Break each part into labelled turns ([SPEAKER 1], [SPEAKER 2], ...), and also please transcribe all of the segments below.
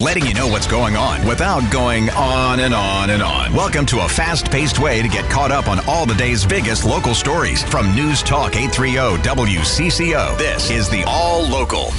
[SPEAKER 1] letting you know what's going on without going on and on and on. Welcome to a fast paced way to get caught up on all the day's biggest local stories from News Talk 830 WCCO. This is the All Local.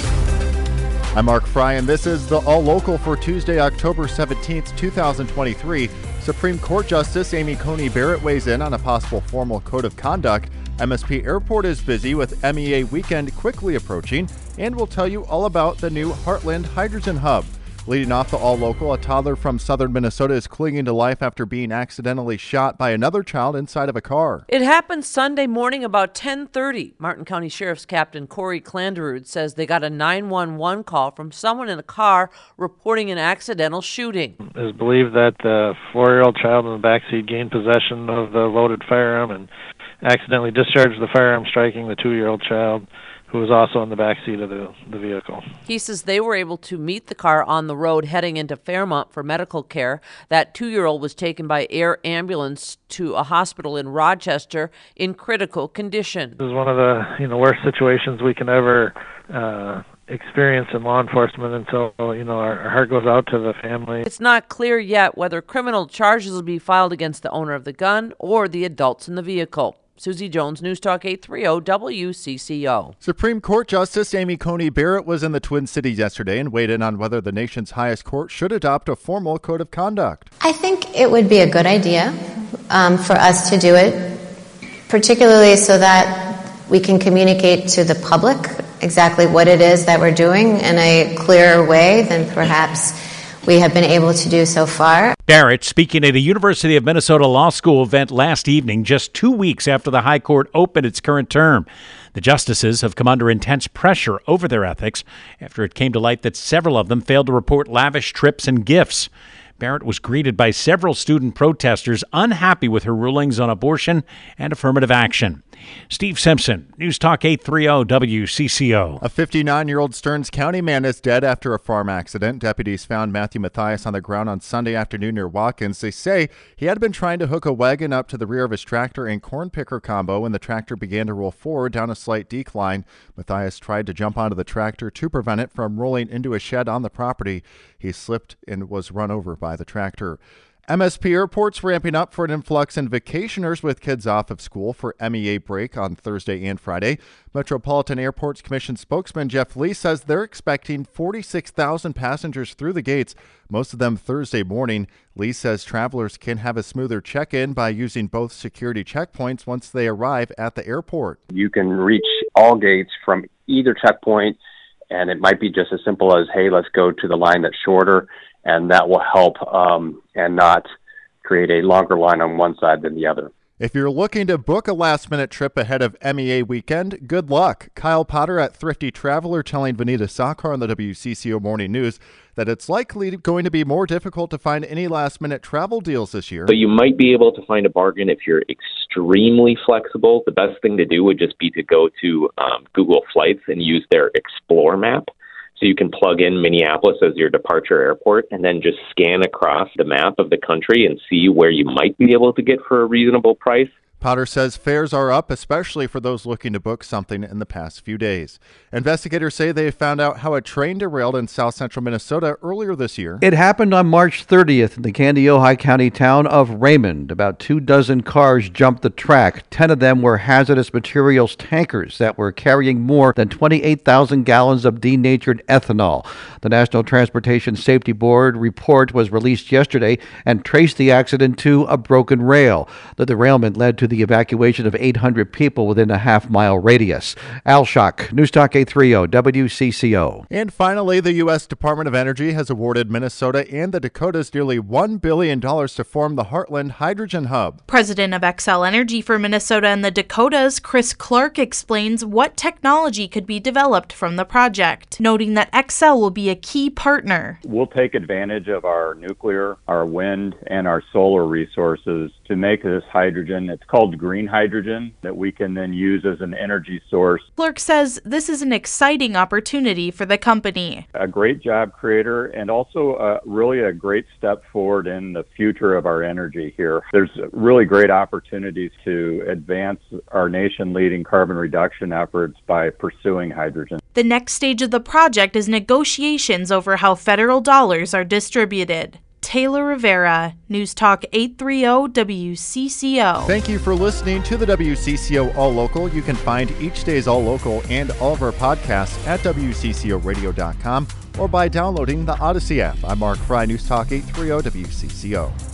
[SPEAKER 2] I'm Mark Freie, and this is the All Local for Tuesday, October 17th, 2023. Supreme Court Justice Amy Coney Barrett weighs in on a possible formal code of conduct. MSP Airport is busy with MEA weekend quickly approaching, and we'll tell you all about the new Heartland Hydrogen Hub. Leading off the all local, a toddler from southern Minnesota is clinging to life after being accidentally shot by another child inside of a car.
[SPEAKER 3] It happened Sunday morning about 10:30. Martin County Sheriff's Captain Corey Clanderud says they got a 911 call from someone in a car reporting an accidental shooting.
[SPEAKER 4] It is believed that the four-year-old child in the backseat gained possession of the loaded firearm and accidentally discharged the firearm, striking the two-year-old child who was also in the back seat of the, the vehicle.
[SPEAKER 3] He says they were able to meet the car on the road heading into Fairmont for medical care. That two year old was taken by air ambulance to a hospital in Rochester in critical condition.
[SPEAKER 4] This is one of the you know worst situations we can ever uh, experience in law enforcement and so you know our, our, heart goes out to the family
[SPEAKER 3] it's not clear yet whether criminal charges will be filed against the owner of the gun or the adults in the vehicle Susie Jones, News Talk 830 WCCO.
[SPEAKER 2] Supreme Court Justice Amy Coney Barrett was in the Twin Cities yesterday and weighed in on whether the nation's highest court should adopt a formal code of conduct.
[SPEAKER 5] I think it would be a good idea um, for us to do it, particularly so that we can communicate to the public exactly what it is that we're doing in a clearer way than perhaps we have been able to do so far.
[SPEAKER 6] Barrett speaking at a University of Minnesota Law School event last evening, just two weeks after the High Court opened its current term. The justices have come under intense pressure over their ethics after it came to light that several of them failed to report lavish trips and gifts. Barrett was greeted by several student protesters unhappy with her rulings on abortion and affirmative action. Steve Simpson, News Talk 830 WCCO.
[SPEAKER 2] A 59 year old Stearns County man is dead after a farm accident. Deputies found Matthew Matthias on the ground on Sunday afternoon near Watkins. They say he had been trying to hook a wagon up to the rear of his tractor and corn picker combo when the tractor began to roll forward down a slight decline. Matthias tried to jump onto the tractor to prevent it from rolling into a shed on the property. He slipped and was run over by the tractor. MSP Airport's ramping up for an influx in vacationers with kids off of school for MEA break on Thursday and Friday. Metropolitan Airports Commission spokesman Jeff Lee says they're expecting 46,000 passengers through the gates, most of them Thursday morning. Lee says travelers can have a smoother check in by using both security checkpoints once they arrive at the airport.
[SPEAKER 7] You can reach all gates from either checkpoint, and it might be just as simple as, hey, let's go to the line that's shorter and that will help um, and not create a longer line on one side than the other.
[SPEAKER 2] If you're looking to book a last minute trip ahead of MEA weekend, good luck. Kyle Potter at Thrifty Traveler telling Vanita Sakar on the WCCO Morning News that it's likely going to be more difficult to find any last minute travel deals this year.
[SPEAKER 8] But you might be able to find a bargain if you're extremely flexible. The best thing to do would just be to go to um, Google Flights and use their Explore map. So you can plug in Minneapolis as your departure airport and then just scan across the map of the country and see where you might be able to get for a reasonable price.
[SPEAKER 2] Potter says fares are up, especially for those looking to book something in the past few days. Investigators say they found out how a train derailed in south central Minnesota earlier this year.
[SPEAKER 9] It happened on March 30th in the Kandiyohi County town of Raymond. About two dozen cars jumped the track. Ten of them were hazardous materials tankers that were carrying more than 28,000 gallons of denatured ethanol. The National Transportation Safety Board report was released yesterday and traced the accident to a broken rail. The derailment led to the evacuation of 800 people within a half mile radius. Al Shock, News Talk 830, WCCO.
[SPEAKER 2] And finally, the U.S. Department of Energy has awarded Minnesota and the Dakotas nearly $1 billion to form the Heartland Hydrogen Hub.
[SPEAKER 10] President of Xcel Energy for Minnesota and the Dakotas, Chris Clark, explains what technology could be developed from the project, noting that Xcel will be a key partner.
[SPEAKER 11] We'll take advantage of our nuclear, our wind, and our solar resources to make this hydrogen. It's called called green hydrogen that we can then use as an energy source.
[SPEAKER 10] Clark says this is an exciting opportunity for the company.
[SPEAKER 11] A great job creator and also uh, really a great step forward in the future of our energy here. There's really great opportunities to advance our nation leading carbon reduction efforts by pursuing hydrogen.
[SPEAKER 10] The next stage of the project is negotiations over how federal dollars are distributed. Taylor Rivera, News Talk 830 WCCO.
[SPEAKER 2] Thank you for listening to the WCCO All Local. You can find each day's All Local and all of our podcasts at WCCORadio.com or by downloading the Odyssey app. I'm Mark Freie, News Talk 830 WCCO.